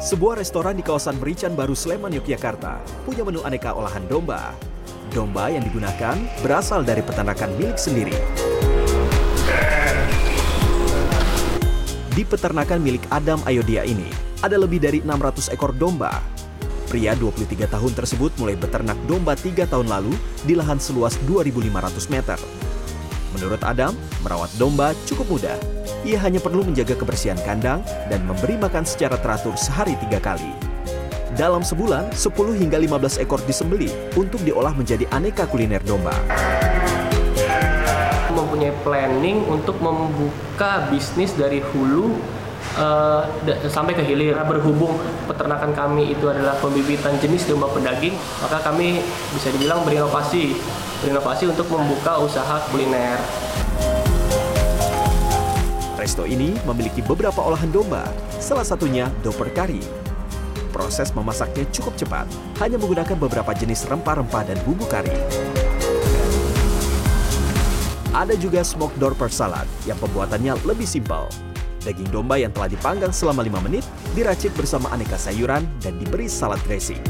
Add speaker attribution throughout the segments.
Speaker 1: Sebuah restoran di kawasan Merican Baru Sleman, Yogyakarta punya menu aneka olahan domba. Domba yang digunakan berasal dari peternakan milik sendiri. Di peternakan milik Adam Ayodia ini, ada lebih dari 600 ekor domba. Pria 23 tahun tersebut mulai beternak domba 3 tahun lalu di lahan seluas 2.500 meter. Menurut Adam, merawat domba cukup mudah. Ia hanya perlu menjaga kebersihan kandang dan memberi makan secara teratur sehari tiga kali. Dalam sebulan, 10 hingga 15 ekor disembeli untuk diolah menjadi aneka kuliner domba
Speaker 2: mempunyai planning untuk membuka bisnis dari hulu uh, sampai ke hilir. Berhubung peternakan kami itu adalah pembibitan jenis domba pedaging, maka kami bisa dibilang berinovasi, berinovasi untuk membuka usaha kuliner.
Speaker 1: Resto ini memiliki beberapa olahan domba, salah satunya doper kari. Proses memasaknya cukup cepat, hanya menggunakan beberapa jenis rempah-rempah dan bumbu kari. Ada juga smoked doper salad yang pembuatannya lebih simpel. Daging domba yang telah dipanggang selama 5 menit diracik bersama aneka sayuran dan diberi salad dressing.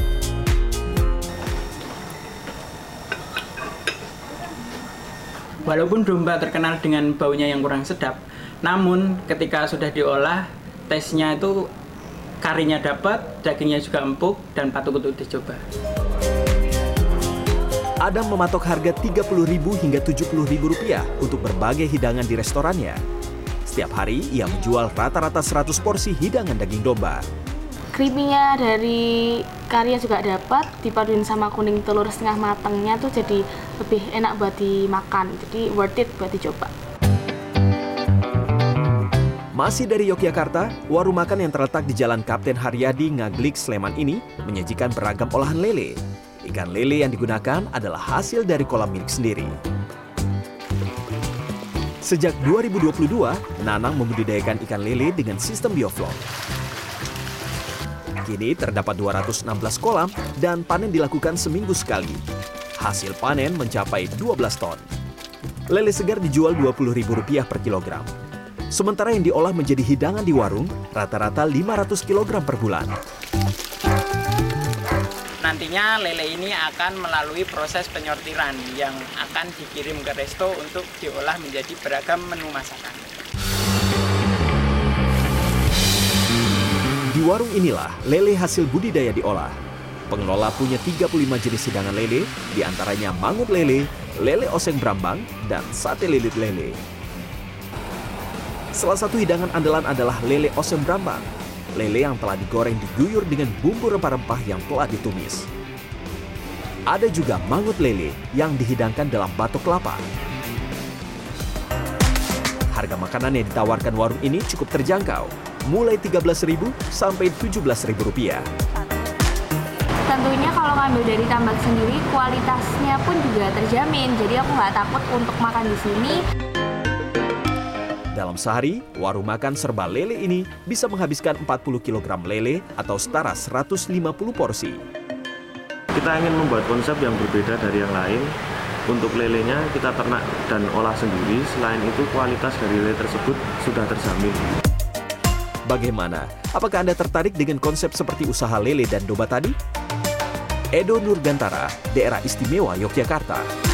Speaker 3: Walaupun domba terkenal dengan baunya yang kurang sedap, namun ketika sudah diolah, tesnya itu karinya dapat, dagingnya juga empuk dan patut untuk dicoba.
Speaker 1: Adam mematok harga Rp30.000 hingga Rp70.000 untuk berbagai hidangan di restorannya. Setiap hari ia menjual rata-rata 100 porsi hidangan daging domba.
Speaker 4: Creaminya dari karinya juga dapat, dipaduin sama kuning telur setengah matangnya tuh jadi lebih enak buat dimakan. Jadi worth it buat dicoba.
Speaker 1: Masih dari Yogyakarta, warung makan yang terletak di Jalan Kapten Haryadi Ngaglik Sleman ini menyajikan beragam olahan lele. Ikan lele yang digunakan adalah hasil dari kolam milik sendiri. Sejak 2022, Nanang membudidayakan ikan lele dengan sistem bioflok. Kini terdapat 216 kolam dan panen dilakukan seminggu sekali. Hasil panen mencapai 12 ton. Lele segar dijual Rp20.000 per kilogram. Sementara yang diolah menjadi hidangan di warung, rata-rata 500 kg per bulan.
Speaker 3: Nantinya lele ini akan melalui proses penyortiran yang akan dikirim ke resto untuk diolah menjadi beragam menu masakan.
Speaker 1: Di warung inilah lele hasil budidaya diolah. Pengelola punya 35 jenis hidangan lele, di antaranya mangut lele, lele oseng brambang, dan sate lilit lele. Salah satu hidangan andalan adalah lele oseng brambang lele yang telah digoreng diguyur dengan bumbu rempah-rempah yang telah ditumis. Ada juga mangut lele yang dihidangkan dalam batok kelapa. Harga makanan yang ditawarkan warung ini cukup terjangkau, mulai Rp13.000 sampai Rp17.000 rupiah.
Speaker 4: Tentunya kalau ngambil dari tambak sendiri, kualitasnya pun juga terjamin. Jadi aku nggak takut untuk makan di sini.
Speaker 1: Dalam sehari, warung makan serba lele ini bisa menghabiskan 40 kg lele atau setara 150 porsi.
Speaker 5: Kita ingin membuat konsep yang berbeda dari yang lain. Untuk lelenya kita ternak dan olah sendiri, selain itu kualitas dari lele tersebut sudah terjamin.
Speaker 1: Bagaimana? Apakah Anda tertarik dengan konsep seperti usaha lele dan domba tadi? Edo Nurgantara, Daerah Istimewa Yogyakarta.